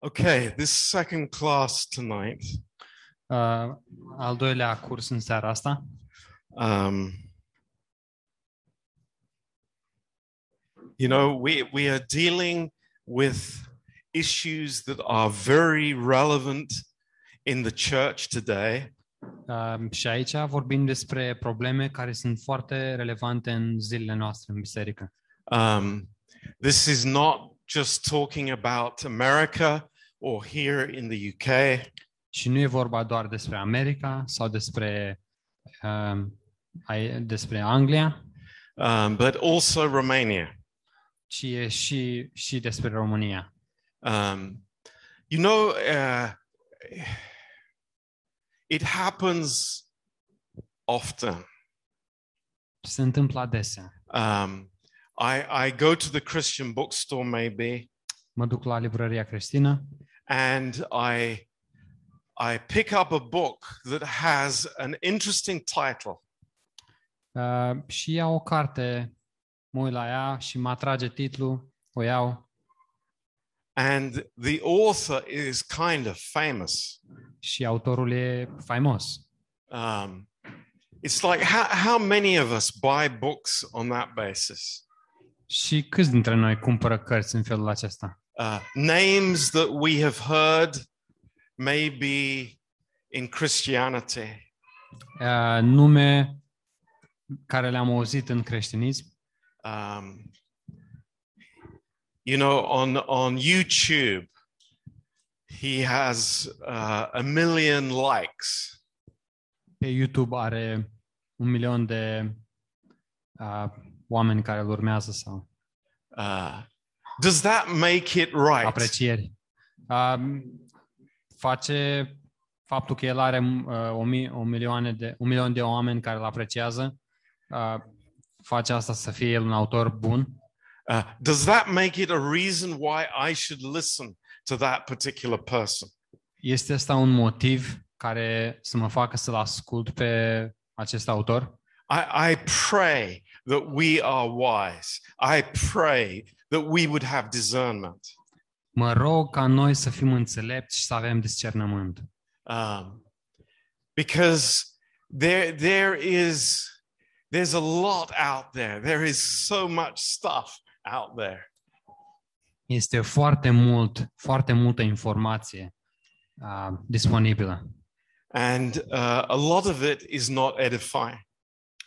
Okay, this second class tonight Uh, al doilea curs în seara asta. um, you know, we, we are dealing with issues that are very relevant in the church today. Uh, și aici vorbim despre probleme care sunt foarte relevante în zilele noastre în biserică. Um, this is not just talking about America or here in the UK. Și nu e vorba doar despre America sau despre, uh, ai- despre Anglia, um, but also Romania. ci e și, și despre România. Um, you know, uh, it happens often. Se întâmplă adesea. Um, I, I go to the Christian bookstore maybe, Mă duc la librăria creștină and I I pick up a book that has an interesting title, uh, și iau o carte, mă uit la ea și mă atrage titlul, o iau and the author is kind of famous. și autorul e faimos. Um, it's like how, how many of us buy books on that basis? Și câți dintre noi cumpără cărți în felul acesta? uh, names that we have heard maybe in Christianity, Uh, nume care le-am auzit în creștinism. um, you know, on on YouTube, he has uh, a million likes. Pe YouTube are un milion de uh, oameni care îl urmează sau Uh, does that make it right? aprecieri. Uh, face faptul că el are uh, o, mi- o, milioane de, un milion de oameni care îl apreciază, uh, face asta să fie el un autor bun. Uh, does that make it a reason why I should listen to that particular person? Este asta un motiv care să mă facă să-l ascult pe acest autor? I, I pray that we are wise. I pray that we would have discernment. Mă rog ca noi să fim înțelepți și să avem discernământ. Um, because there, there is there's a lot out there. There is so much stuff out there. Este foarte mult, foarte multă informație uh, disponibilă And uh, a lot of it is not edifying.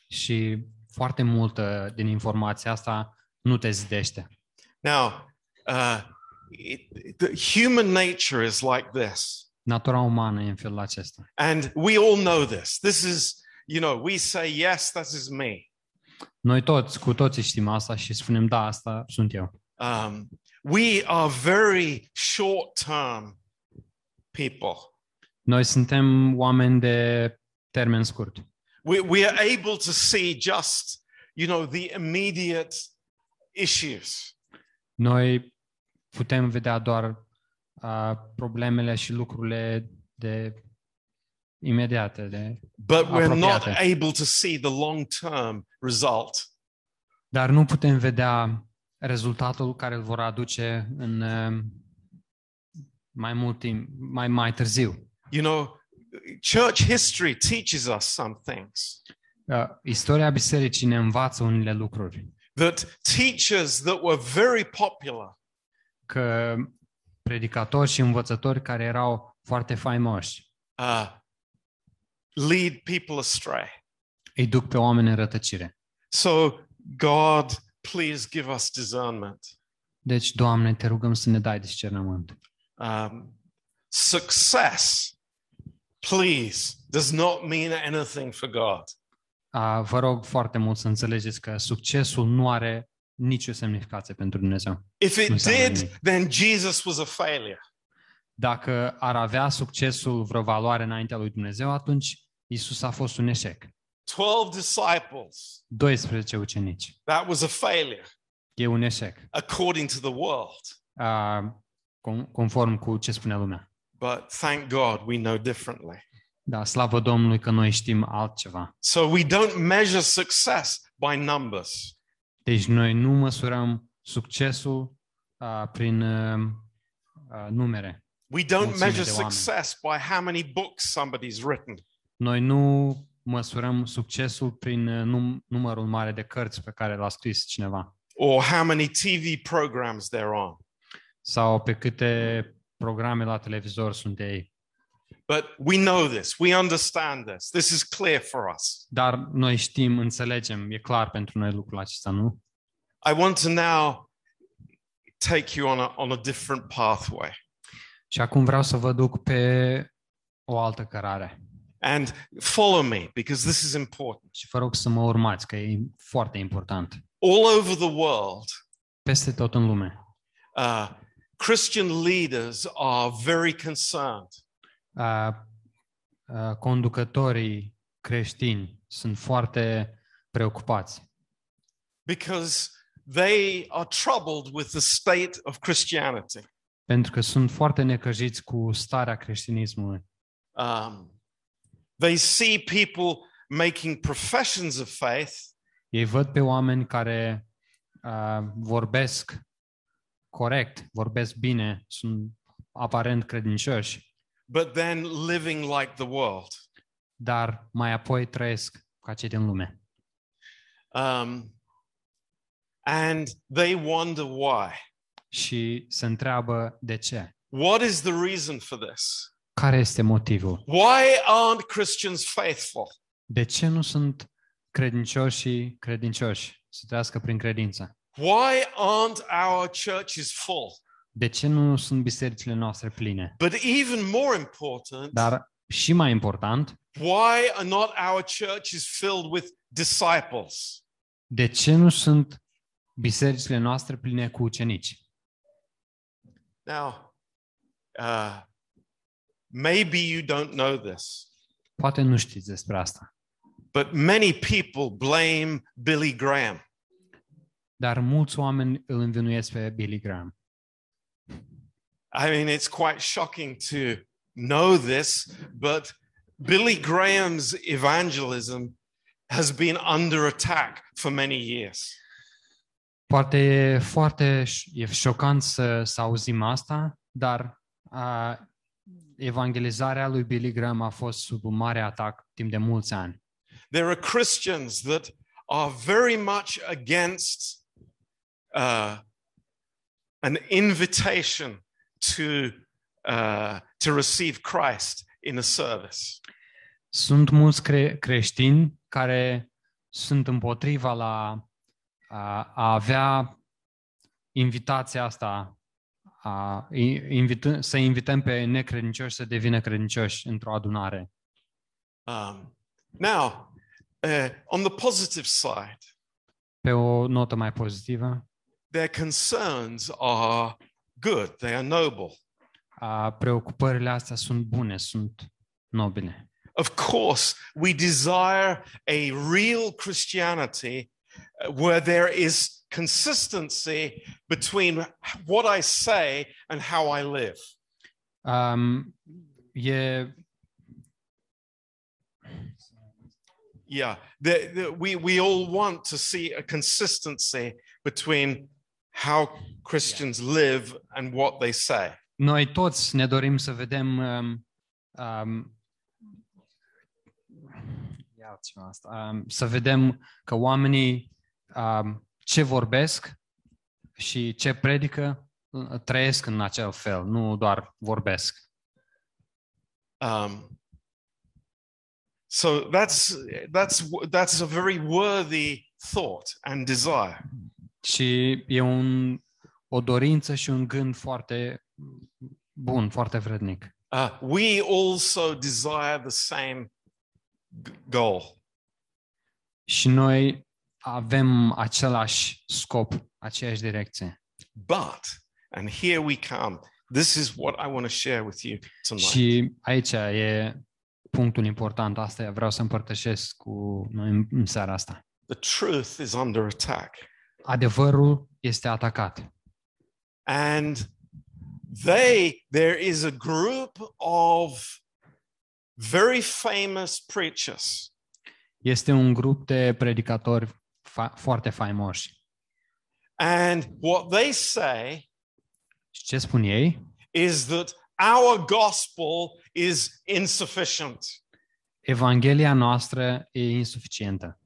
și foarte multă din informația asta nu te zidește. Now, uh, it, the human nature is like this. Natura umană e în felul acesta. And we all know this. This is, you know, we say, yes, that is me. Noi toți, cu toții știm asta și spunem, da, asta sunt eu. Um, we are very short term people. Noi suntem oameni de termen scurt. We, we are able to see just, you know, the immediate issues. Noi putem vedea doar uh, problemele și lucrurile de imediate, de But we're not Apropiate. able to see the long term result. Dar nu putem vedea rezultatul care îl vor aduce în uh, mai mult timp, mai, mai târziu. You know, church history teaches us some things Uh, istoria bisericii ne învață unele lucruri. that teachers that were very popular Că predicatori și învățători care erau foarte faimoși uh, lead people astray. îi duc pe oameni în rătăcire. So, God, please give us discernment. Deci, Doamne, te rugăm să ne dai discernământ. Um, success, please, does not mean anything for God. Uh, vă rog foarte mult să înțelegeți că succesul nu are nicio semnificație pentru Dumnezeu. If Nu it înseamnă did, nimic. then Jesus was a failure. Dacă ar avea succesul vreo valoare înaintea lui Dumnezeu, atunci Isus a fost un eșec. 12 disciples, 12 ucenici. that was a failure E un eșec, according to the world. uh, con- conform cu ce spune lumea. But thank God we know differently. Da, slavă Domnului că noi știm altceva. So we don't measure success by numbers. Deci noi nu măsurăm succesul uh, prin uh, uh, numere. We don't Mulțime measure de oameni. success by how many books somebody's written. Noi nu măsurăm succesul prin uh, num- numărul mare de cărți pe care l-a scris cineva or how many TV programs they're on. sau pe câte programe la televizor sunt ei. But we know this, we understand this. This is clear for us. Dar noi știm, înțelegem, e clar pentru noi lucrul acesta, nu? I want to now take you on a, on a different pathway. Și acum vreau să vă duc pe o altă cărare. And follow me because this is important. Și vă rog să mă urmați, că e foarte important. All over the world, Peste tot în lume, uh, Christian leaders are very concerned uh, uh, conducătorii creștini sunt foarte preocupați because they are troubled with the state of Christianity. pentru că sunt foarte necăjiți cu starea creștinismului. Um, they see people making professions of faith, Ei văd pe oameni care uh, vorbesc corect, vorbesc bine, sunt aparent credincioși, but then living like the world. dar mai apoi trăiesc ca cei din lume. Um, and they wonder why. Și se întreabă de ce. What is the reason for this? Care este motivul? Why aren't Christians faithful? De ce nu sunt credincioși credincioși să trăiască prin credință? Why aren't our churches full? De ce nu sunt bisericile noastre pline? But even more important, Dar și mai important, why are not our churches filled with disciples? de ce nu sunt bisericile noastre pline cu ucenici? Now, uh, maybe you don't know this, Poate nu știți despre asta, but many people blame Billy Graham. Dar mulți oameni îl învinuiesc pe Billy Graham. I mean, it's quite shocking to know this, but Billy Graham's evangelism has been under attack for many years. Poate e foarte e șocant să, să auzim asta, dar a, evangelizarea lui Billy Graham a fost sub un mare atac timp de mulți ani. There are Christians that are very much against uh, an invitation to, uh, to receive Christ in a service. Sunt mulți cre- creștini care sunt împotriva la a, a avea invitația asta, a, i- invitând, să invităm pe necredincioși să devină credincioși într-o adunare. Um, now, uh, on the positive side, Pe o notă mai pozitivă, their concerns are good, they are noble. preocupările astea sunt bune, sunt nobile. Of course, we desire a real Christianity uh, where there is consistency between what I say and how I live. Um, e, Yeah, the, the, we, we all want to see a consistency between how Christians live and what they say. noi toți ne dorim să vedem um, um, ia altceva asta, um, să vedem că oamenii um, ce vorbesc și ce predică uh, trăiesc în acel fel, nu doar vorbesc. Um, so that's that's that's a very worthy thought and desire. Și e un, o dorință și un gând foarte bun, foarte vrednic. Uh, we also desire the same g- goal. Și noi avem același scop, aceeași direcție. But, and here we come, this is what I want to share with you tonight. Și aici e punctul important, asta vreau să împărtășesc cu noi în, în seara asta. the truth is under attack. Adevărul este atacat. And they, there is a group of very famous preachers Este un grup de predicatori fa- foarte faimoși. And what they say Și ce spun ei? is that our gospel is insufficient. Evanghelia noastră e insuficientă.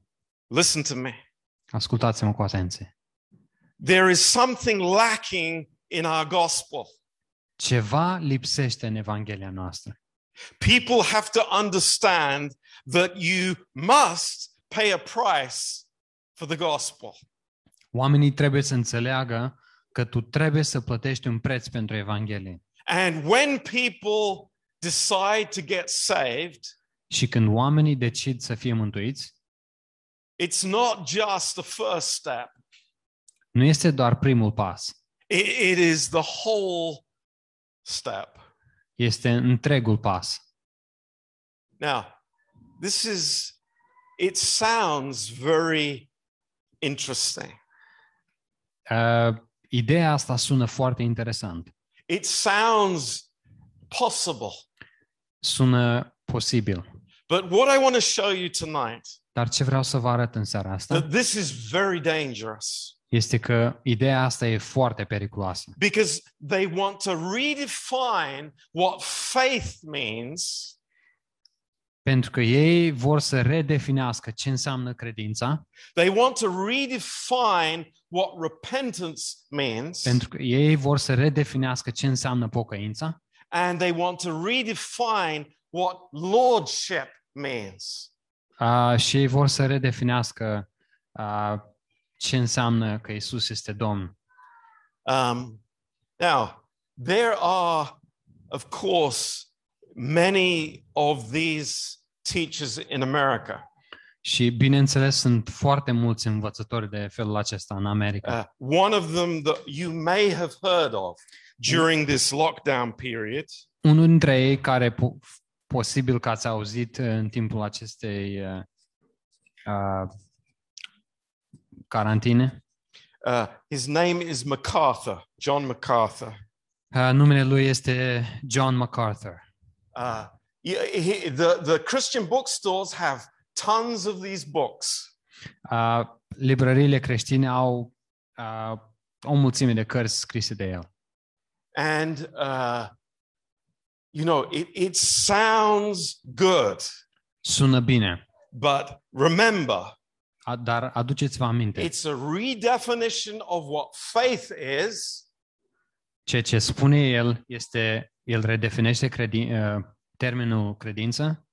Listen to me. Ascultați-mă cu atenție. There is something lacking in our gospel. Ceva lipsește în Evanghelia noastră. People have to understand that you must pay a price for the gospel. Oamenii trebuie să înțeleagă că tu trebuie să plătești un preț pentru Evanghelie. And when people decide to get saved, Și când oamenii decid să fie mântuiți, it's not just the first step, nu este doar primul pas, it, it is the whole step. este întregul pas. Now, this is, it sounds very interesting. Uh, ideea asta sună foarte interesant. It sounds possible. Sună posibil. But what I want to show you tonight Dar ce vreau să vă arăt în seara asta that this is very dangerous. este că ideea asta e foarte periculoasă. because they want to redefine what faith means. Pentru că ei vor să redefinească ce înseamnă credința, They want to redefine what repentance means, pentru că ei vor să redefinească ce înseamnă pocăința. And they want to redefine what lordship means. uh, și ei vor să redefinească uh, ce înseamnă că Isus este Domn. Um, now, there are, of course, many of these teachers in America. Și bineînțeles sunt foarte mulți învățători de felul acesta în America. Uh, one of them that you may have heard of during this lockdown period Unul dintre ei care po- posibil că ați auzit uh, în timpul acestei uh, uh, carantine, Uh, his name is MacArthur, John MacArthur. uh, numele lui este John MacArthur. Uh, he- he- the, the Christian bookstores have tons of these books. Uh, librăriile creștine au uh, o mulțime de cărți scrise de el. And, uh, you know, it, it sounds good, Sună bine, but remember, a- dar aduceți-vă aminte, it's a redefinition of what faith is. Ceea ce spune el este, el redefinește credi- uh, termenul credință,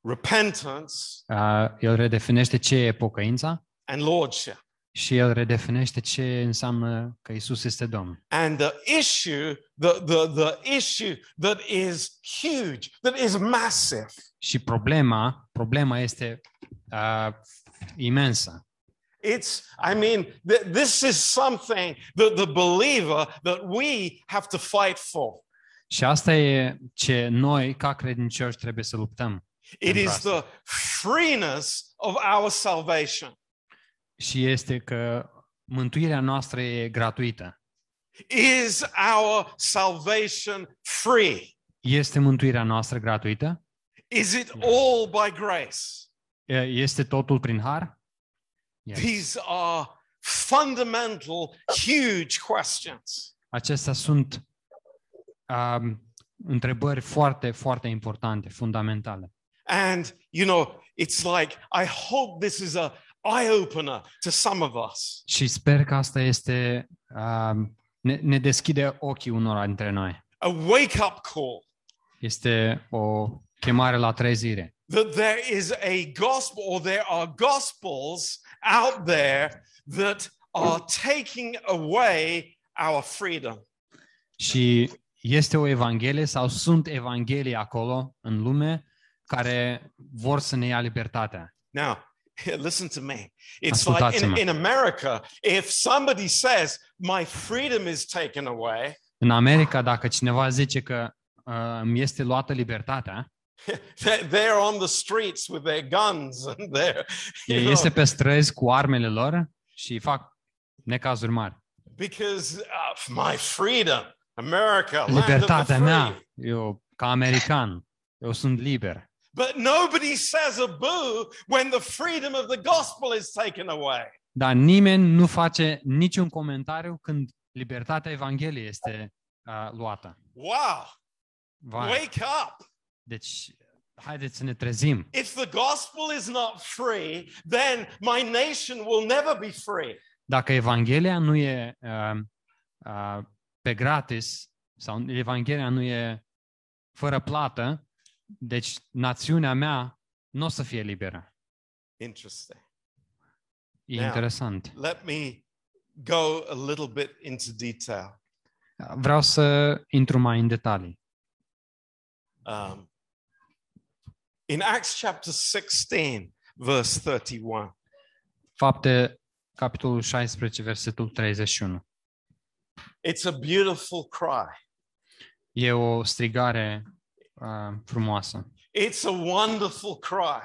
repentance uh, el redefinește ce e pocăința. and lordship. Și el redefinește ce înseamnă că Isus este Domn. And the issue, the, the, the issue that is huge, that is massive, Și problema, problema este uh, imensă. It's, I mean, th- this is something that the believer that we have to fight for. Și asta e ce noi, ca credincioși, trebuie să luptăm. It is Fantastic. the freeness of our salvation. Și este că mântuirea noastră e gratuită. Is our salvation free? Este mântuirea noastră gratuită? Is it all by grace? E- Este totul prin har? Yes. These are fundamental, huge questions. Acestea sunt um, întrebări foarte, foarte importante, fundamentale. And, you know, it's like, I hope this is a eye opener to some of us. Și sper că asta este, um, ne, ne deschide ochii unora dintre noi. A wake up call Este o chemare la trezire. that there is a gospel or there are gospels out there that are taking away our freedom. Și este o evanghelie sau sunt evanghelii acolo în lume care vor să ne ia libertatea. Now, listen to me. It's like in, Ascultați-mă. in America, if somebody says, My freedom is taken away, În America, dacă cineva zice că uh, îmi este luată libertatea, they're they're on the streets with their guns and they're, you ei know, este pe străzi cu armele lor și fac necazuri mari. because uh, my freedom, America, land of the Libertatea free. mea, eu ca american, eu sunt liber. But nobody says a boo when the freedom of the gospel is taken away. Dar nimeni nu face niciun comentariu când libertatea Evangheliei este uh, luată. Wow. Vai. Wake up. Deci, haideți să ne trezim. If the gospel is not free, then my nation will never be free. Dacă Evanghelia nu e uh, uh, pe gratis sau Evanghelia nu e fără plată, deci națiunea mea nu o să fie liberă. Interesting. E Now- interesant. Let me go a little bit into detail. Vreau să intru mai în detalii. Um, in Acts chapter 16, verse 31, Fapte, capitolul 16, versetul 31. it's a beautiful cry. E o strigare uh, frumoasă. It's a wonderful cry.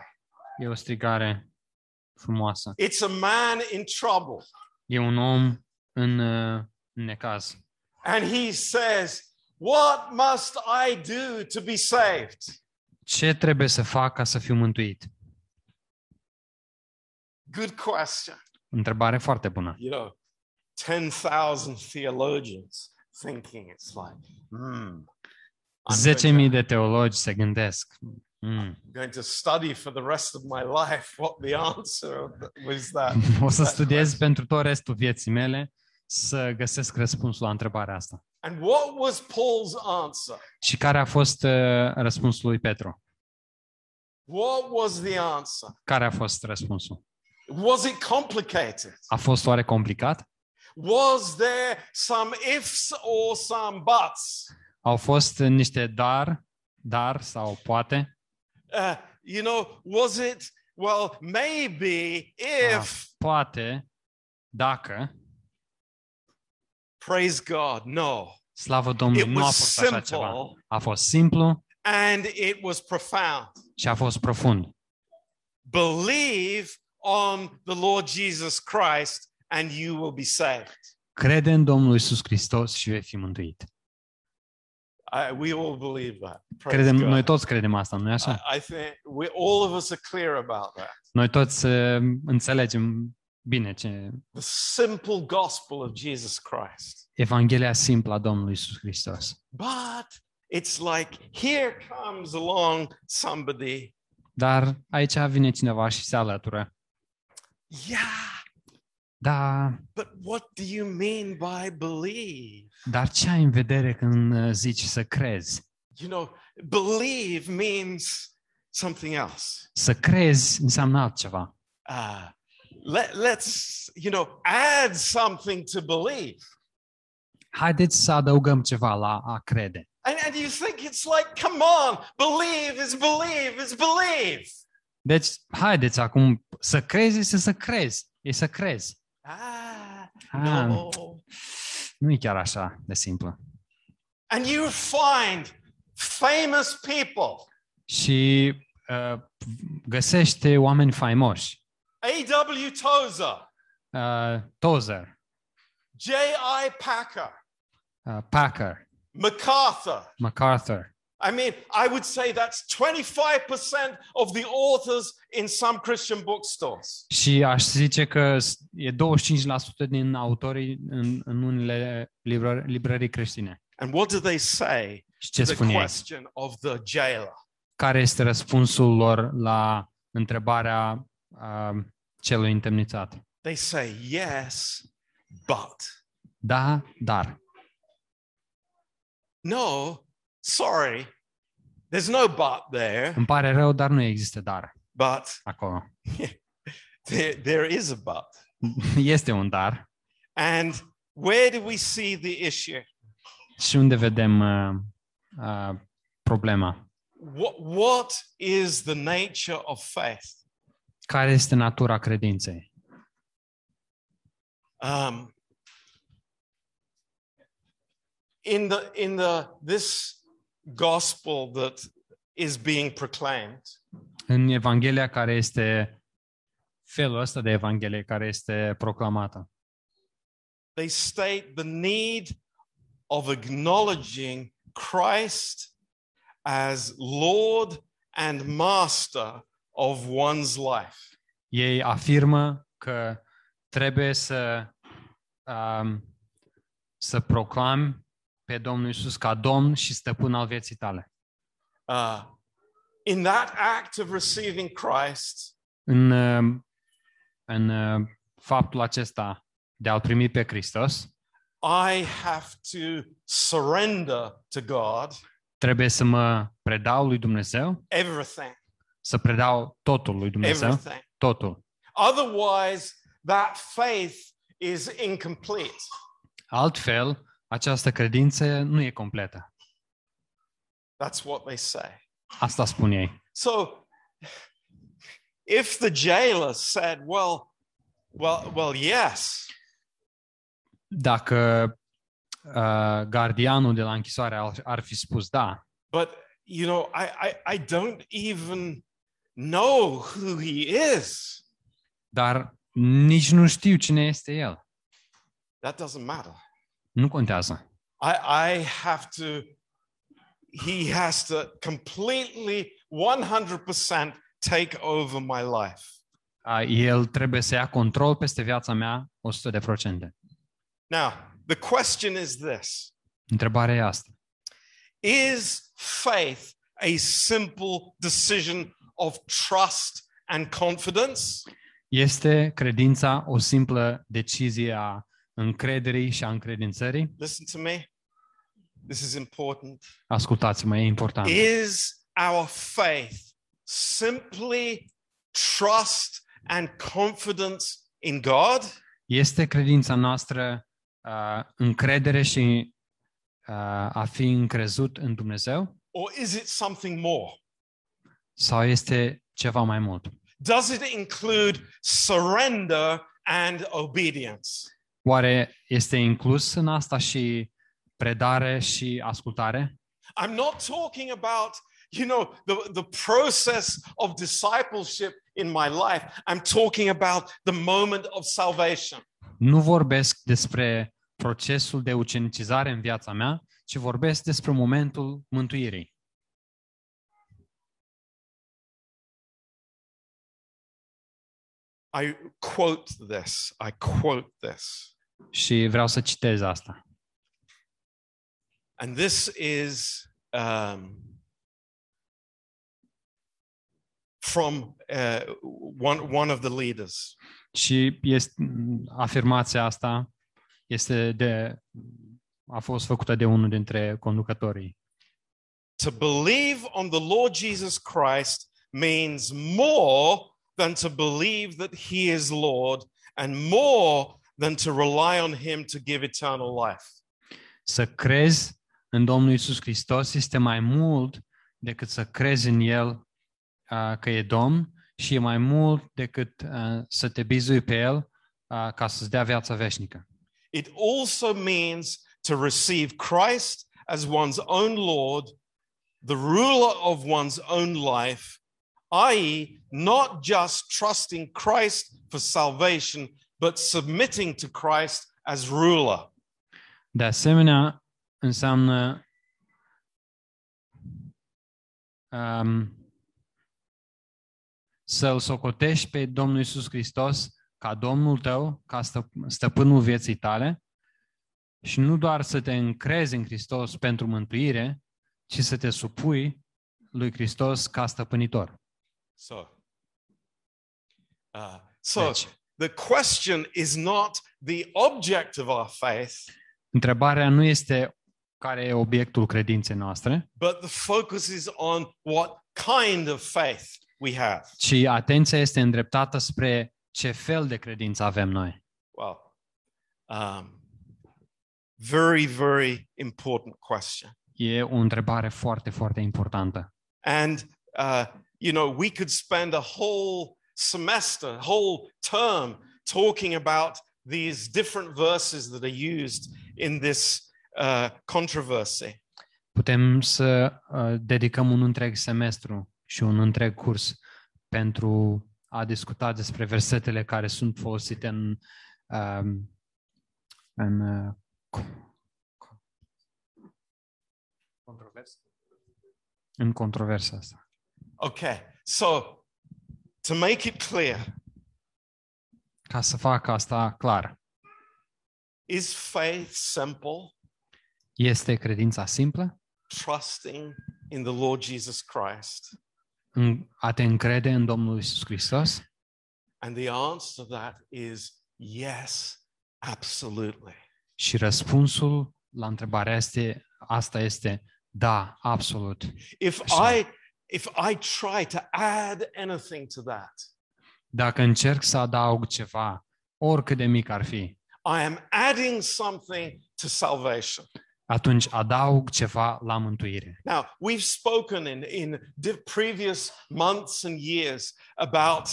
E o strigare frumoasă. It's a man in trouble. E un om în, uh, în necaz. And he says, What must I do to be saved? Ce trebuie să fac ca să fiu mântuit? Good question. Întrebare foarte bună. You know, 10,000 theologians thinking it's like, hmm. I'm going, 10.000 to, de teologi se gândesc. Mm. going to study for the rest of my life what the answer was that. O să studiez pentru tot restul vieții mele să găsesc răspunsul la întrebarea asta. And what was Paul's answer? Și care a fost uh, răspunsul lui Petru? What was the answer? Care a fost răspunsul? Was it complicated? A fost oare complicat? Was there some ifs or some buts? Au fost niște dar, dar sau poate? Uh, you know, was it, well, maybe if, Poate, dacă, praise God, no. slavă Domnului, It nu a was fost așa ceva. simple A fost simplu and it was profound. și a fost profund. Believe on the Lord Jesus Christ and you will be saved. Crede în Domnul Isus Hristos și vei fi mântuit. I, we all believe that. Praise Credem, God. noi toți credem asta, nu-i așa? I, I think we all of us are clear about that. Noi toți uh, înțelegem bine ce The simple gospel of Jesus Christ. Evanghelia simplă a Domnului Isus Hristos. But it's like here comes along somebody. Dar aici vine cineva și se alătură. Yeah, Da, but what do you mean by believe? dar ce ai în vedere când uh, zici să crezi? You know, believe means something else. Să crezi înseamnă altceva. Uh, let, let's, you know, add something to believe. Haideți să adăugăm ceva la a crede. And, and you think it's like, come on, believe is believe is believe. Deci, haideți acum să crezi este să crezi. E să crezi. Ah, Ah, no. nu e chiar așa de simplu. And you find famous people, Și uh, găsește oameni faimoși. A.W. Tozer, Uh, Tozer, J.I. Packer, uh, Packer, MacArthur. MacArthur. I mean, I would say that's 25% of the authors in some Christian bookstores. Și aș zice că s- e 25% din autorii în, în unele librări, librării creștine. And what do they say Și to ce the spun ei? question of the jailer? Care este răspunsul lor la întrebarea uh, celui întemnițat? They say, yes, but. Da, dar. No, sorry, there's no but there, Îmi pare rău, dar nu există dar but acolo. there, there is a but. Este un dar. And where do we see the issue? Și unde vedem uh, uh, problema? What, what is the nature of faith? Care este natura credinței? Um, in the in the this gospel that is being proclaimed, În Evanghelia care este felul ăsta de Evanghelie care este proclamată. they state the need of acknowledging Christ as Lord and Master of one's life. Ei afirmă că trebuie să um, să proclami pe Domnul Isus ca Domn și Stăpân al vieții tale. Uh, in that act of receiving Christ, În, uh, în uh, faptul acesta de a-L primi pe Hristos, I have to surrender to God trebuie să mă predau lui Dumnezeu, everything, să predau totul lui Dumnezeu, everything. totul. Otherwise, that faith is incomplete. Altfel, această credință nu e completă. That's what they say. Asta spun ei. So, if the jailer said, "Well, well, well, yes," Dacă uh, gardianul de la închisoare ar, ar fi spus da, but you know, I, I, I don't even know who he is. dar nici nu știu cine este el. That doesn't matter. Nu contează. I, I have to. He has to completely, one hundred percent take over my life. Uh, El trebuie să ia control peste viața mea 100%. Now, the question is this: Întrebarea e asta. Is faith a simple decision of trust and confidence? Este credința o simplă decizie a încrederii și a încredințării? Listen to me. This is important. Ascultați-mă, e important. Is our faith simply trust and confidence in God? Este credința noastră uh, încredere și uh, a fi încrezut în Dumnezeu? Or is it something more? Sau este ceva mai mult? Does it include surrender and obedience? Oare este inclus în asta și predare și ascultare? I'm not talking about, you know, the, the process of discipleship in my life. I'm talking about the moment of salvation. Nu vorbesc despre procesul de ucenicizare în viața mea, ci vorbesc despre momentul mântuirii. I quote this. I quote this. Și vreau să citez asta. And this is um, from uh, one, one of the leaders. Și este, afirmația asta este de, a fost făcută de unul dintre conducătorii. To believe on the Lord Jesus Christ means more than to believe that he is Lord and more than to rely on him to give eternal life. Să crezi în Domnul Isus Hristos este mai mult decât să crezi în El uh, că e Domn și e mai mult decât uh, să te bizui pe El uh, ca să-ți dea viața veșnică. It also means to receive Christ as one's own Lord, the ruler of one's own life, i.e., not just trusting Christ for salvation, but submitting to Christ as ruler. De asemenea, înseamnă um, să-L socotești pe Domnul Isus Hristos ca Domnul tău, ca stă, stăpânul vieții tale și nu doar să te încrezi în Hristos pentru mântuire, ci să te supui lui Hristos ca stăpânitor. So, uh, so Deci, the question is not the object of our faith, întrebarea nu este care e obiectul credinței noastre, but the focus is on what kind of faith we have. ci atenția este îndreptată spre ce fel de credință avem noi. Well, um, very, very important question. E o întrebare foarte, foarte importantă. And, uh, you know, we could spend a whole semester, whole term talking about these different verses that are used in this uh, controversy. Putem să uh, dedicăm un întreg semestru și un întreg curs pentru a discuta despre versetele care sunt folosite în, um, în uh, co- co- în controversa asta. Okay, so to make it clear, Ca să fac asta clar, is faith simple? Este credința simplă? Trusting in the Lord Jesus Christ. În a te încrede în Domnul Isus Hristos? And the answer to that is yes, absolutely. Și răspunsul la întrebarea este, asta este da, absolut. If Așa. I if I try to add anything to that, Dacă încerc să adaug ceva, oricât de mic ar fi, I am adding something to salvation. atunci adaug ceva la mântuire. Now, we've spoken in, in the previous months and years about,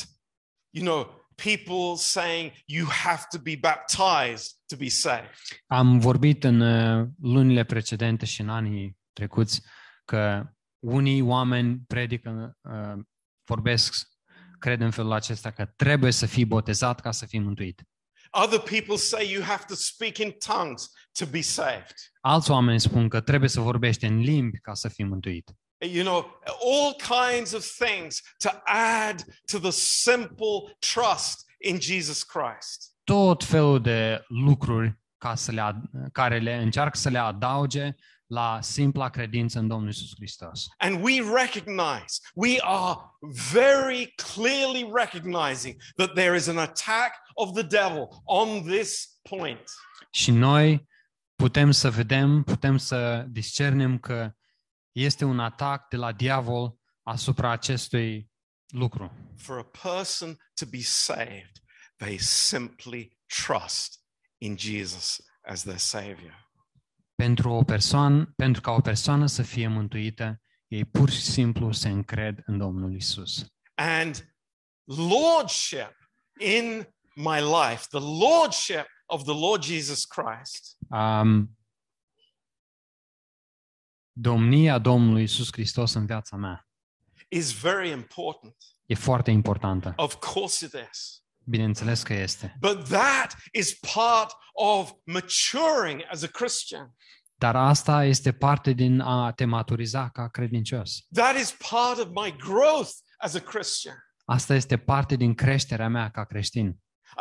you know, people saying you have to be baptized to be saved. Am vorbit în uh, lunile precedente și în anii trecuți că unii oameni predică, uh, vorbesc, cred în felul acesta că trebuie să fii botezat ca să fii mântuit. Other people say you have to speak in tongues to be saved. Alți oameni spun că trebuie să vorbești în limbi ca să fii mântuit. You know, all kinds of things to add to the simple trust in Jesus Christ. Tot felul de lucruri ca să le, ad- care le încearcă să le adauge la simpla credință în Domnul Isus Hristos. And we recognize, we are very clearly recognizing that there is an attack of the devil on this point. Și noi putem să vedem, putem să discernem că este un atac de la diavol asupra acestui lucru. For a person to be saved, they simply trust in Jesus as their Savior. Pentru, o persoană, pentru ca o persoană să fie mântuită, ei pur și simplu se încred în Domnul Isus. And lordship in my life, the lordship of the Lord Jesus Christ, Um, domnia Domnului Isus Hristos în viața mea is very important. e foarte importantă. Of course it is. Bineînțeles că este. But that is part of maturing as a Christian. Dar asta este parte din a te maturiza ca credincios. That is part of my growth as a Christian. Asta este parte din creșterea mea ca creștin.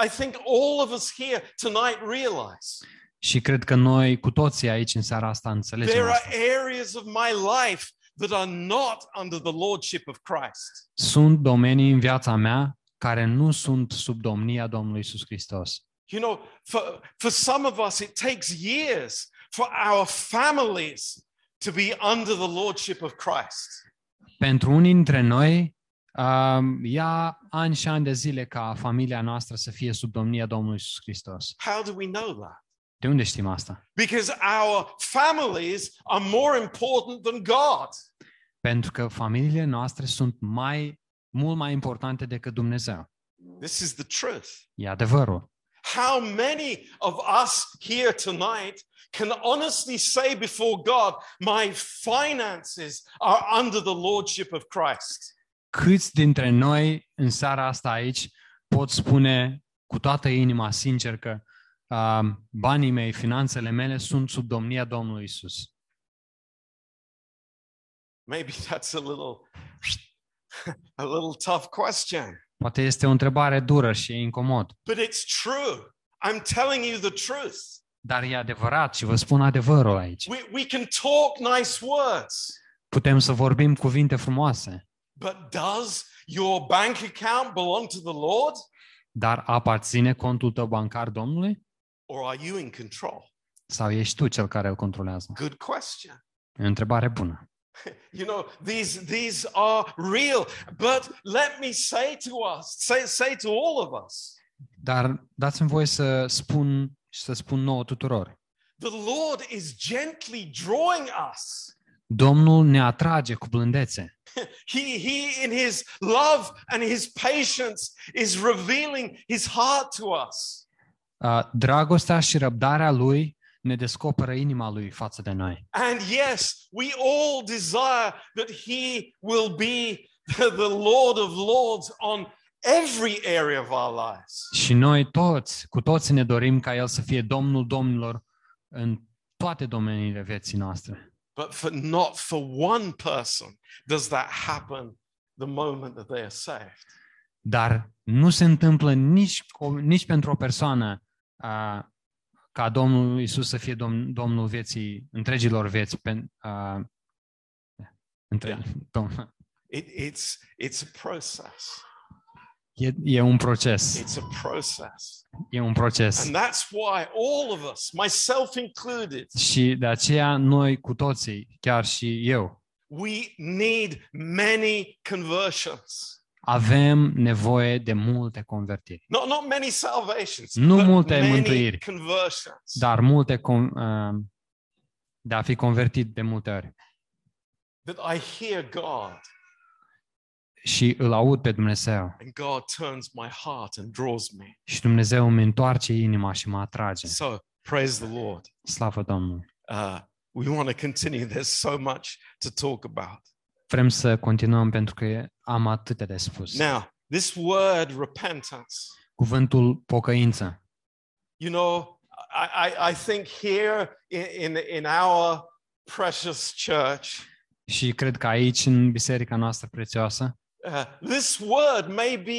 I think all of us here tonight realize Și cred că noi cu toții aici în seara asta înțelegem there asta. are areas of my life that are not under the lordship of Christ. Sunt domenii în viața mea care nu sunt sub domnia Domnului Isus Hristos. You know, for, for some of us, it takes years for our families to be under the lordship of Christ. Pentru unii dintre noi, um, ia ani și ani de zile ca familia noastră să fie sub domnia Domnului Isus Hristos. How do we know that? De unde știm asta? Because our families are more important than God. Pentru că familiile noastre sunt mai mult mai importante decât Dumnezeu. This is the truth. E adevărul. How many of us here tonight can honestly say before God, my finances are under the lordship of Christ? Câți dintre noi în seara asta aici pot spune cu toată inima sincer că um, banii mei, finanțele mele sunt sub domnia Domnului Isus? Maybe that's a little a little tough question. Poate este o întrebare dură și e incomod, But it's true. I'm telling you the truth. dar e adevărat și vă spun adevărul aici. We, we can talk nice words, Putem să vorbim cuvinte frumoase, but does your bank account belong to the Lord dar aparține contul tău bancar Domnului? or are you in control? Sau ești tu cel care îl controlează? Good question. E o întrebare bună. You know, these these are real. But let me say to us, say, say to all of us, Dar dați-mi voie să spun și să spun nouă tuturor. the Lord is gently drawing us. Domnul ne atrage cu blândețe. He, he, in his love and his patience, is revealing his heart to us. Uh, Dragostea și răbdarea lui ne descoperă inima lui față de noi. And yes, we all desire that he will be the, the Lord of Lords on every area of our lives. Și noi toți, cu toți ne dorim ca El să fie Domnul Domnilor în toate domeniile vieții noastre. But for not for one person does that happen the moment that they are saved. Dar nu se întâmplă nici, cu- nici pentru o persoană uh, ca Domnul Isus să fie domn, Domnul vieții, întregilor vieți. Pe, uh, între, domn, It, it's, it's a process. e, e un proces. It's a process. E un proces. And that's why all of us, myself included, Și de aceea noi cu toții, chiar și eu, we need many conversions. Avem nevoie de multe convertiri. Not, not many salvations, Nu but multe many mântuiri. conversions. Dar multe con, uh, de a fi convertit de multe ori. That I hear God Și îl aud pe Dumnezeu. and God turns my heart and draws me. Și Dumnezeu îmi întoarce inima și mă atrage. So praise the Lord. Slavă Domnului! Uh, we want to continue. There's so much to talk about. Vrem să continuăm pentru că am atâtea de spus. Now, this word repentance, Cuvântul pocăință. you know, I, I, I think here in, in, in our precious church, Și cred că aici, în biserica noastră prețioasă, uh, this word maybe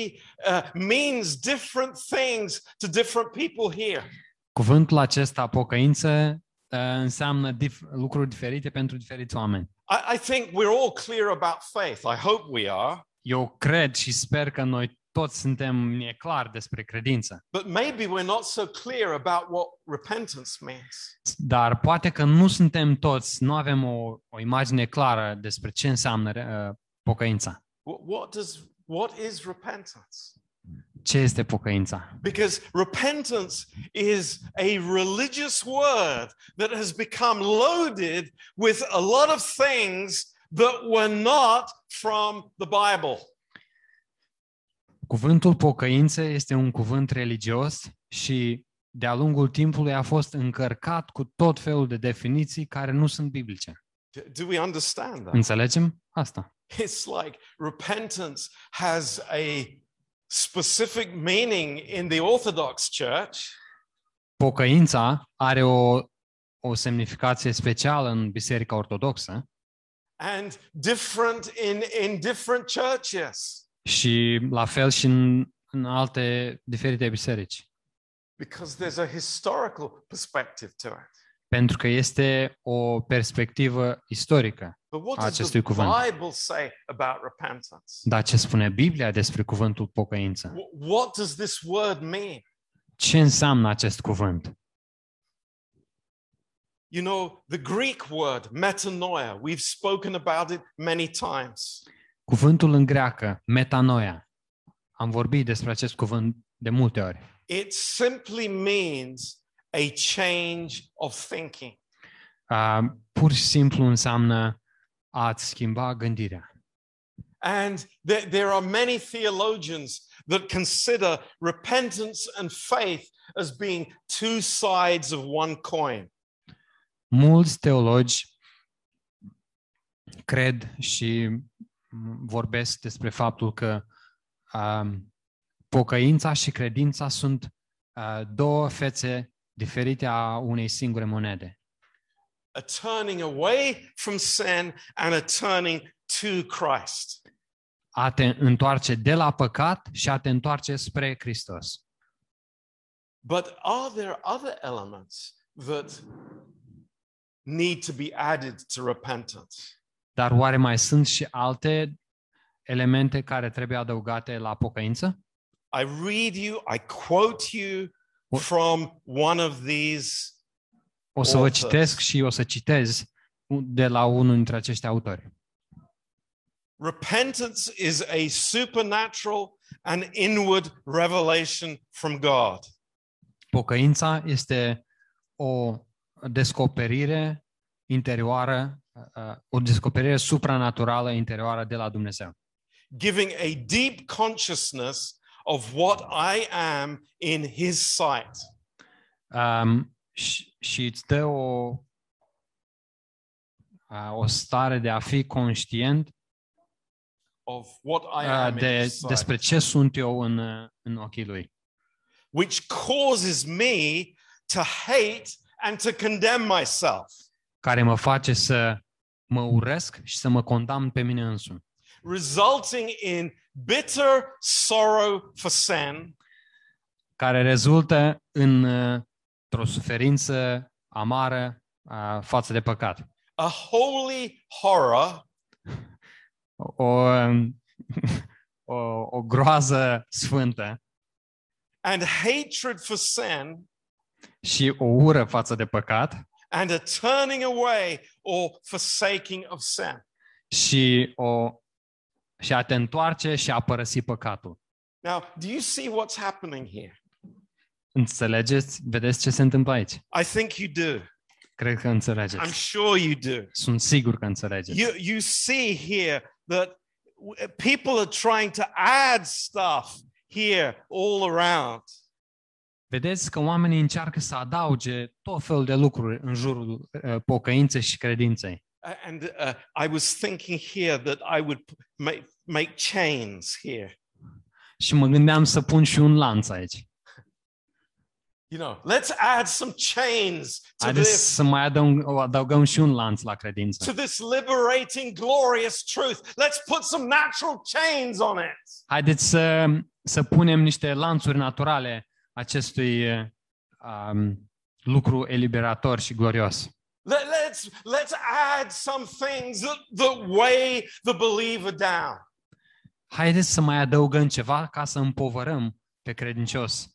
uh, means different things to different people here. cuvântul acesta, pocăință, uh, înseamnă dif- lucruri diferite pentru diferiți oameni. I, I think we're all clear about faith. I hope we are. Eu cred și sper că noi toți suntem e clar despre credință. But maybe we're not so clear about what repentance means. Dar poate că nu suntem toți, nu avem o, o imagine clară despre ce înseamnă uh, pocăința. What, what does what is repentance? Ce este pocăința? Because repentance is a religious word that has become loaded with a lot of things that were not from the Bible. Cuvântul pocăință este un cuvânt religios și de-a lungul timpului a fost încărcat cu tot felul de definiții care nu sunt biblice. D- Do we understand that? Înțelegem asta? It's like repentance has a specific meaning in the Orthodox Church, Pocăința are o, o semnificație specială în Biserica Ortodoxă and different in, in different churches și la fel și în, în alte diferite biserici. because there's a historical perspective to it. Pentru că este o perspectivă istorică. But what does the acestui cuvânt. Bible say about repentance? Dar ce spune Biblia despre cuvântul pocăință? Wh- What does this word mean? Ce înseamnă acest cuvânt? You know, the Greek word metanoia, we've spoken about it many times. Cuvântul în greacă, metanoia. Am vorbit despre acest cuvânt de multe ori. It simply means a change of thinking. Uh, pur și simplu înseamnă a-ți schimba gândirea. And there, there are many theologians that consider repentance and faith as being two sides of one coin. Mulți teologi cred și vorbesc despre faptul că um, pocăința și credința sunt uh, două fețe diferite a unei singure monede. A turning away from sin and a turning to Christ. A te întoarce de la păcat și a te întoarce spre Hristos. But are there other elements that need to be added to repentance? Dar oare mai sunt și alte elemente care trebuie adăugate la pocăință? I read you, I quote you What- from one of these. O să vă Authors. citesc și o să citez de la unul dintre acești autori. Repentance is a supernatural and inward revelation from God. Pocăința este o descoperire interioară, uh, o descoperire supranaturală interioară de la Dumnezeu, giving a deep consciousness of what I am in His sight. um, și, și îți dă o, uh, o stare de a fi conștient Of what I uh, am in de, His sight, despre ce sunt eu în, uh, în ochii Lui, which causes me to hate and to condemn myself, care mă face să mă urăsc și să mă condamn pe mine însumi, resulting in bitter sorrow for sin. care rezultă în uh, într-o suferință amară uh, față de păcat. a holy horror. O, o, o groază sfântă. And hatred for sin. Și o ură față de păcat. And a turning away or forsaking of sin. și, o, și a te întoarce și a părăsi păcatul. Now, do you see what's happening here? Înțelegeți? Vedeți ce se întâmplă aici? I think you do. Cred că I'm înțelegeți. sure you do. Sunt sigur că înțelegeți. You, you see here that w- people are trying to add stuff here all around. Vedeți că oamenii încearcă să adauge tot felul de lucruri în jurul uh, pocăinței și credinței. A- And uh, I was thinking here that I would p- make, make chains here. Și mă gândeam să pun și un lanț aici. You know, let's add some chains to Haideți this, să mai adăugăm, adăugăm și un lanț la credință. to this liberating, glorious truth. Let's put some natural chains on it. Haideți să, să punem niște lanțuri naturale acestui uh, um, lucru eliberator și glorios. Let, let's let's add some things that, that weigh the believer down. Haideți să mai adăugăm ceva ca să împovărăm pe credincios.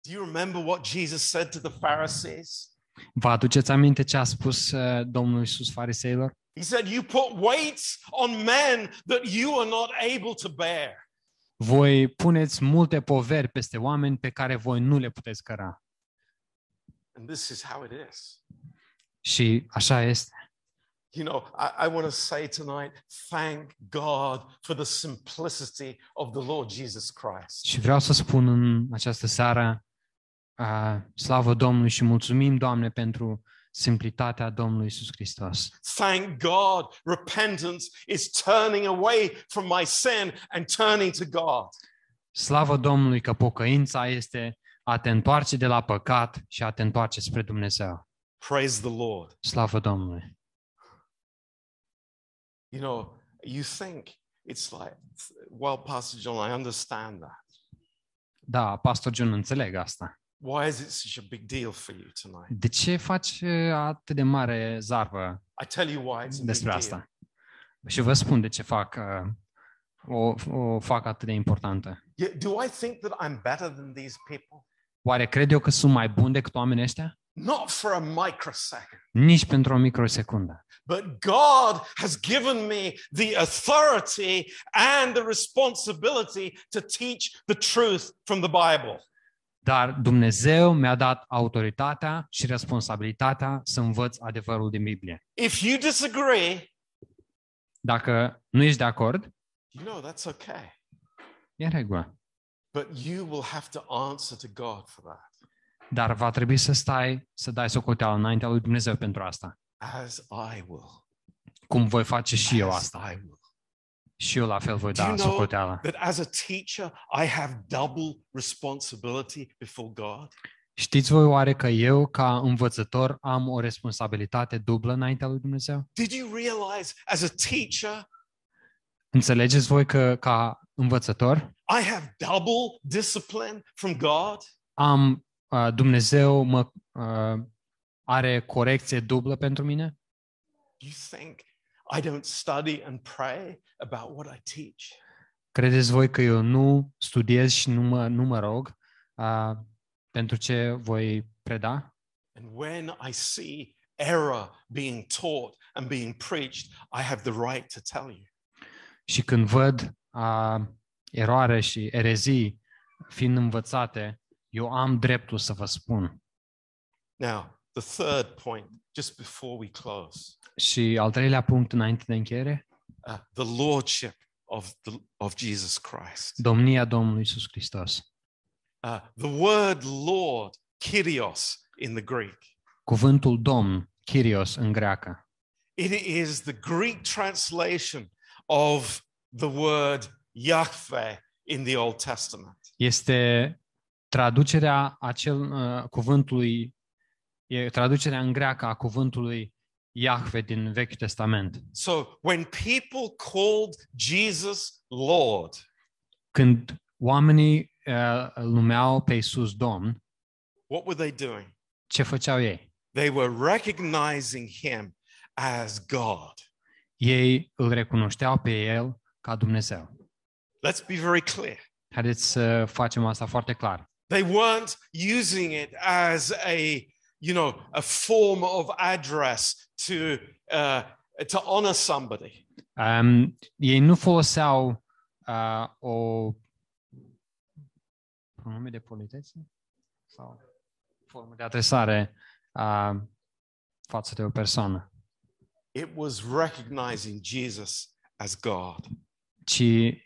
Do you remember what Jesus said to the Pharisees? Vă aduceți aminte ce a spus uh, Domnul Iisus fariseilor? He said, You put weights on men that you are not able to bear. Voi puneți multe poveri peste oameni pe care voi nu le puteți căra. And this is how it is. Și așa este. You know, I, I want to say tonight, thank God for the simplicity of the Lord Jesus Christ. Și vreau să spun în această seară, uh, slavă Domnului și mulțumim, Doamne, pentru simplitatea Domnului Isus Hristos. Thank God, repentance is turning away from my sin and turning to God. Slavă Domnului că pocăința este a te întoarce de la păcat și a te întoarce spre Dumnezeu. Praise the Lord. Slavă Domnului! You know, you think it's like, well, Pastor John, I understand that. Da, Pastor John, înțeleg asta. Why is it such a big deal for you tonight? De ce faci uh, atât de mare zarvă I tell you why it's a big despre deal. asta? Și vă spun de ce fac, uh, o, o fac atât de importantă. Yeah, Do I think that I'm better than these people? Oare cred eu că sunt mai bun decât oamenii ăștia? Not for a microsecond. Nici pentru o microsecundă. But God has given me the authority and the responsibility to teach the truth from the Bible. Dar Dumnezeu mi-a dat autoritatea și responsabilitatea să învăț adevărul din Biblie. If you disagree, Dacă nu ești de acord, you know that's okay. e în regulă. But you will have to answer to God for that, Dar va trebui să stai, să dai socoteală înaintea lui Dumnezeu pentru asta. as I will. Cum voi face și eu As asta. I will. Și eu la fel voi Do you da know socoteală. that as a teacher, I have double responsibility before God? Știți voi oare că eu, ca învățător, am o responsabilitate dublă înaintea lui Dumnezeu? Did you realize as a teacher, Înțelegeți voi că, ca învățător, I have double discipline from God? am uh, Dumnezeu mă uh, are corecție dublă pentru mine? You think I don't study and pray about what I teach? Credeți voi că eu nu studiez și nu mă, nu mă rog uh, pentru ce voi preda? And when I see error being taught and being preached, I have the right to tell you. Și când văd uh, eroare și erezii fiind învățate, eu am dreptul să vă spun. Now, the third point, just before we close, Și al treilea punct înainte de încheiere, uh, the lordship of, the, of Jesus Christ. domnia Domnului Isus Hristos. Uh, the word Lord, Kyrios in the Greek, Cuvântul Domn, Kyrios în greacă, it is the Greek translation of the word Yahweh in the Old Testament. este traducerea acel uh, cuvântului, e traducerea în greacă a cuvântului Iahve din Vechiul Testament. So when people called Jesus Lord, Când oamenii uh, îl numeau pe Iisus Domn, what were they doing? Ce făceau ei? They were recognizing him as God. Ei îl recunoșteau pe el ca Dumnezeu. Let's be very clear. Haideți să facem asta foarte clar. They weren't using it as a, you know, a form of address to uh, to honor somebody. Um, ei nu foloseau uh, o pronume de politețe sau formă de adresare uh, față de o persoană, It was recognizing Jesus as God. ci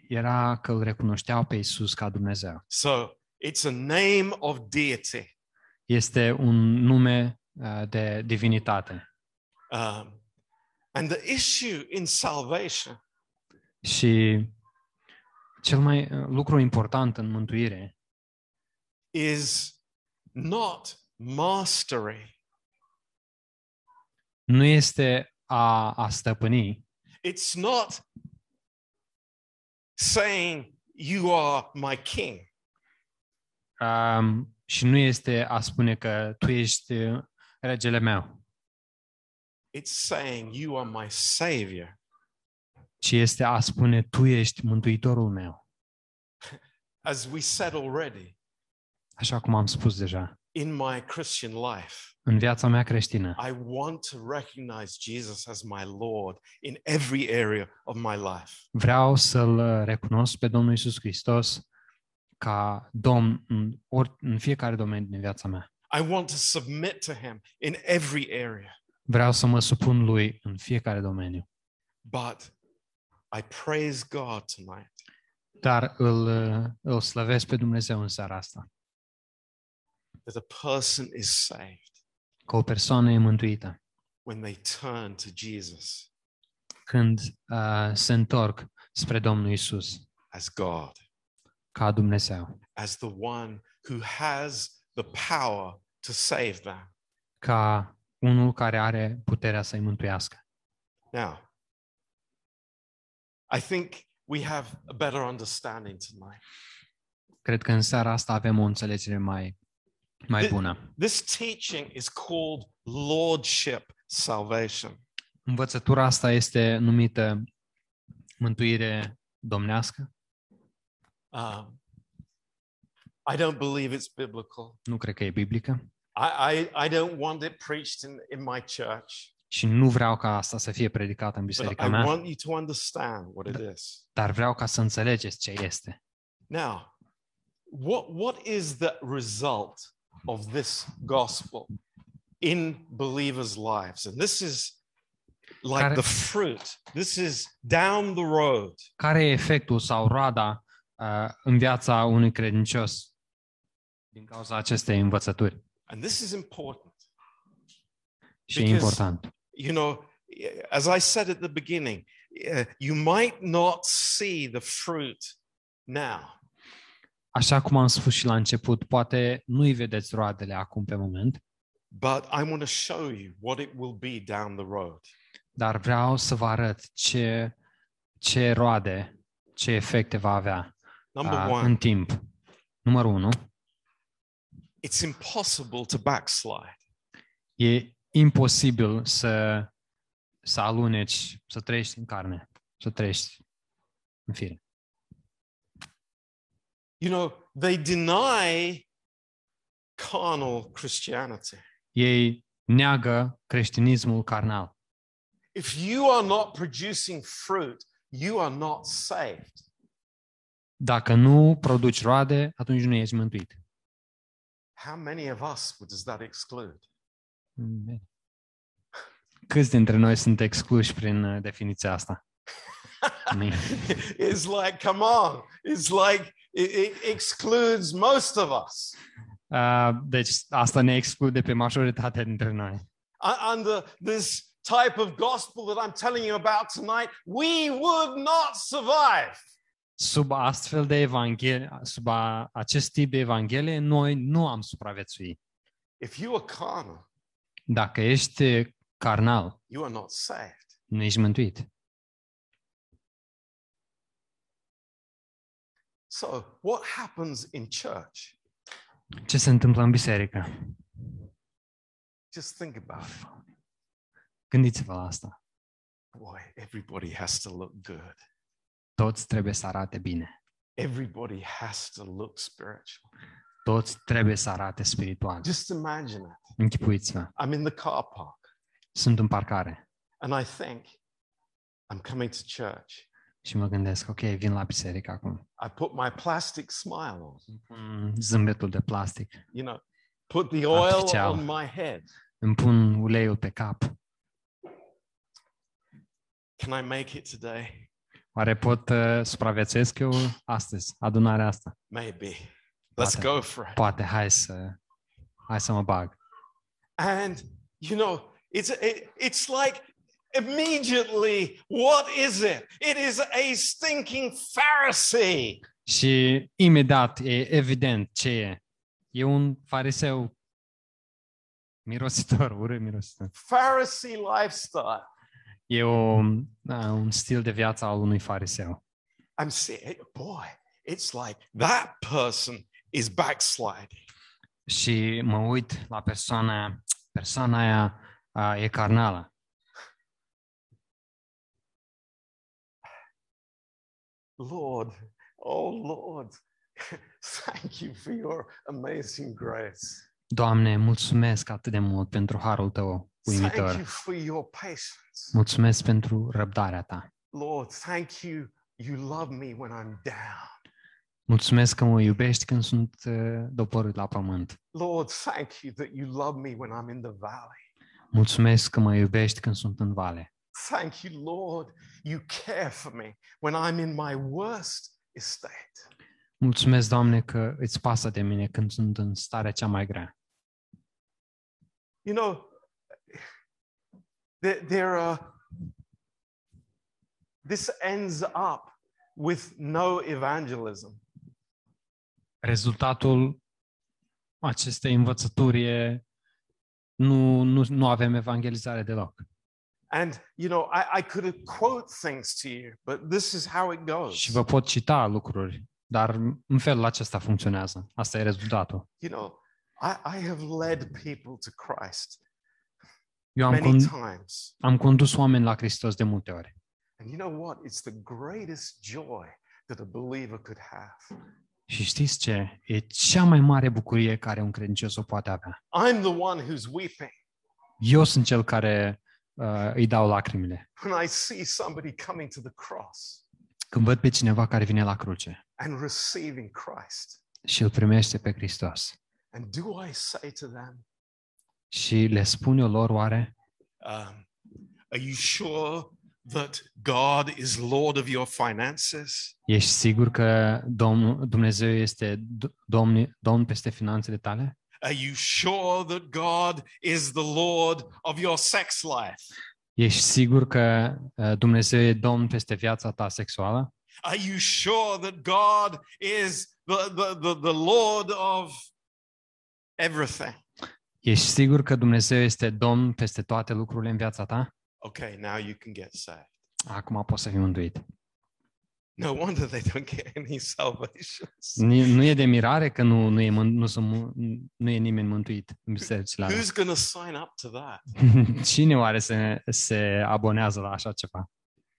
era că îl recunoșteau pe Isus ca Dumnezeu. So it's a name of deity. Este un nume uh, de divinitate. Um, and the issue in salvation Și cel mai uh, lucru important în mântuire is not mastery, nu este a, a stăpâni, it's not saying, You are my king. Um, și nu este a spune că tu ești uh, regele meu, It's saying, You are my savior. ci este a spune tu ești mântuitorul meu. As we said already, Așa cum am spus deja, in my Christian life, în viața mea creștină, I want to recognize Jesus as my Lord in every area of my life. vreau să-L uh, recunosc pe Domnul Isus Hristos ca Domn în, ori, în fiecare domeniu din viața mea. I want to submit to Him in every area. Vreau să mă supun Lui în fiecare domeniu. But I praise God tonight Dar îl, uh, îl slăvesc pe Dumnezeu în seara asta. that a person is saved Că o persoană e mântuită when they turn to Jesus când uh, se întorc spre Domnul Isus as God, ca Dumnezeu, as the one who has the power to save them. ca unul care are puterea să-i mântuiască. Now, I think we have a better understanding tonight. Cred că în seara asta avem o înțelegere mai, mai Th- bună. This teaching is called Lordship Salvation. Învățătura asta este numită mântuire domnească. Um, I don't believe it's biblical. Nu cred că e biblică I, I, I don't want it preached in, in my church, și nu vreau ca asta să fie predicată în but biserica I mea, want you to understand what it is. dar vreau ca să înțelegeți ce este. Now, what, what is the result of this gospel in believers' lives? And this is like Care- the fruit. This is down the road. Care e efectul sau roada uh, în viața unui credincios din cauza acestei învățături? And this is important. Și e Because- important. You know, as I said at the beginning, uh, you might not see the fruit now, Așa cum am spus și la început, poate nu-i vedeți roadele acum pe moment, but I want to show you what it will be down the road. dar vreau să vă arăt ce, ce roade, ce efecte va avea Number uh, one, în timp. Numărul unu, it's impossible to backslide. e imposibil să, să aluneci, să trăiești în carne, să trăiești în fire. You know, they deny carnal Christianity. Ei neagă creștinismul carnal. If you are not producing fruit, you are not saved. Dacă nu produci roade, atunci nu ești mântuit. How many of us does that exclude? Câți dintre noi sunt excluși prin uh, definiția asta? Nimeni. it's like, come on, it's like it, it excludes most of us. Uh, deci asta ne exclude pe majoritatea dintre noi. U- Under this type of gospel that I'm telling you about tonight, we would not survive. Sub astfel de evanghelie, sub a, acest tip de evanghelie, noi nu am supraviețuit. If you are carnal, Dacă ești carnal, you are not saved. nu ești mântuit. So, what happens in church? Ce se întâmplă în biserică? Just think about it. Gândiți-vă la asta. Boy, everybody has to look good. Toți trebuie să arate bine. Everybody has to look spiritual. Toți trebuie să arate spiritual. Just imagine it. Închipuiți-vă. I'm in the car park Sunt în parcare and I think, I'm coming to church. și mă gândesc, ok, vin la biserică acum. I put my plastic smile on, Îmi pun zâmbetul de plastic, you know, put the oil Artificial. on my head. îmi pun uleiul pe cap. Can I make it today? Oare pot uh, supraviețuiesc eu astăzi, adunarea asta? Maybe. Let's Poate. go for it. Poate, hai să, hai să mă bag. And you know, it's it, it's like immediately, what is it? It is a stinking Pharisee. Și imediat e evident ce e. E un fariseu mirositor, urât mirositor. Pharisee lifestyle. E o, da, un stil de viață al unui fariseu. I'm saying, boy, it's like that person is backsliding. Și mă uit la persoana aia, persoana aia a, e carnală. Lord, oh Lord, thank you for your amazing grace. Doamne, mulțumesc atât de mult pentru harul tău Thank uimitor. you for your patience. Mulțumesc pentru răbdarea ta. Lord, thank you. You love me when I'm down. Mulțumesc că mă iubești când sunt uh, doborât la pământ. Lord, thank you that you love me when I'm in the valley. Mulțumesc că mă iubești când sunt în vale. Thank you, Lord, you care for me when I'm in my worst estate. Mulțumesc, Doamne, că îți pasă de mine când sunt în starea cea mai grea. You know, there, there are, this ends up with no evangelism. Rezultatul acestei învățături e nu, nu, nu avem evangelizare deloc. And, you know, I, I could quote things to you, but this is how it goes. Și vă pot cita lucruri, dar în felul acesta funcționează. Asta e rezultatul. You know, I, I have led people to Christ Eu am, many con- times. am condus oameni la Hristos de multe ori. And you know what? It's the greatest joy that a believer could have. Și știți ce? E cea mai mare bucurie care un credincios o poate avea. I'm the one who's weeping Eu sunt cel care uh, îi dau lacrimile. when I see somebody coming to the cross Când văd pe cineva care vine la cruce and receiving Christ. și îl primește pe Hristos. And do I say to them, Și le spun eu lor oare, um, Are you sure that God is Lord of your finances? ești sigur că Domn, Dumnezeu este D- domn, domn peste finanțele tale? Are you sure that God is the Lord of your sex life? Ești sigur că uh, Dumnezeu e domn peste viața ta sexuală? Are you sure that God is the, the, the, the Lord of everything? Ești sigur că Dumnezeu este domn peste toate lucrurile în viața ta? Okay, now you can get saved. Acum poți să fii mântuit. No wonder they don't get any salvations. Ni- Nu e de mirare că nu, nu, e, mân- nu, sunt, mu- nu e nimeni mântuit în bisericile alea. Who's going to sign up to that? Cine oare se, se abonează la așa ceva?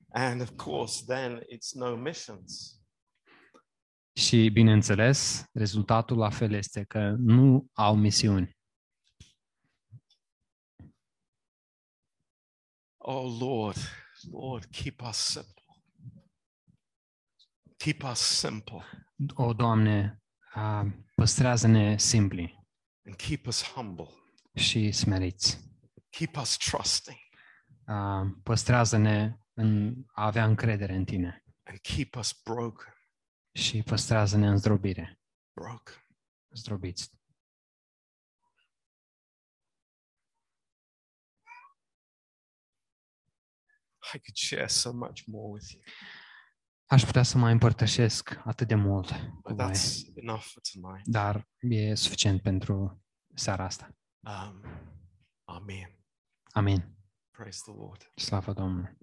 And of course, then it's no missions. Și, bineînțeles, rezultatul la fel este că nu au misiuni. Oh Lord, Lord, keep us simple. Keep us simple O, Doamne, a, păstrează-ne simpli and keep us humble. și smeriți. Keep us trusting A, Păstrează-ne în a avea încredere în Tine and keep us broken. Și păstrează-ne în zdrobire. Broken. Zdrobiți. I could share so much more with you, Aș putea să mai împărtășesc atât de mult cu but voi, that's enough for tonight. dar e suficient pentru seara asta. Um, amen. Amin. Praise the Lord. Slavă Domnului.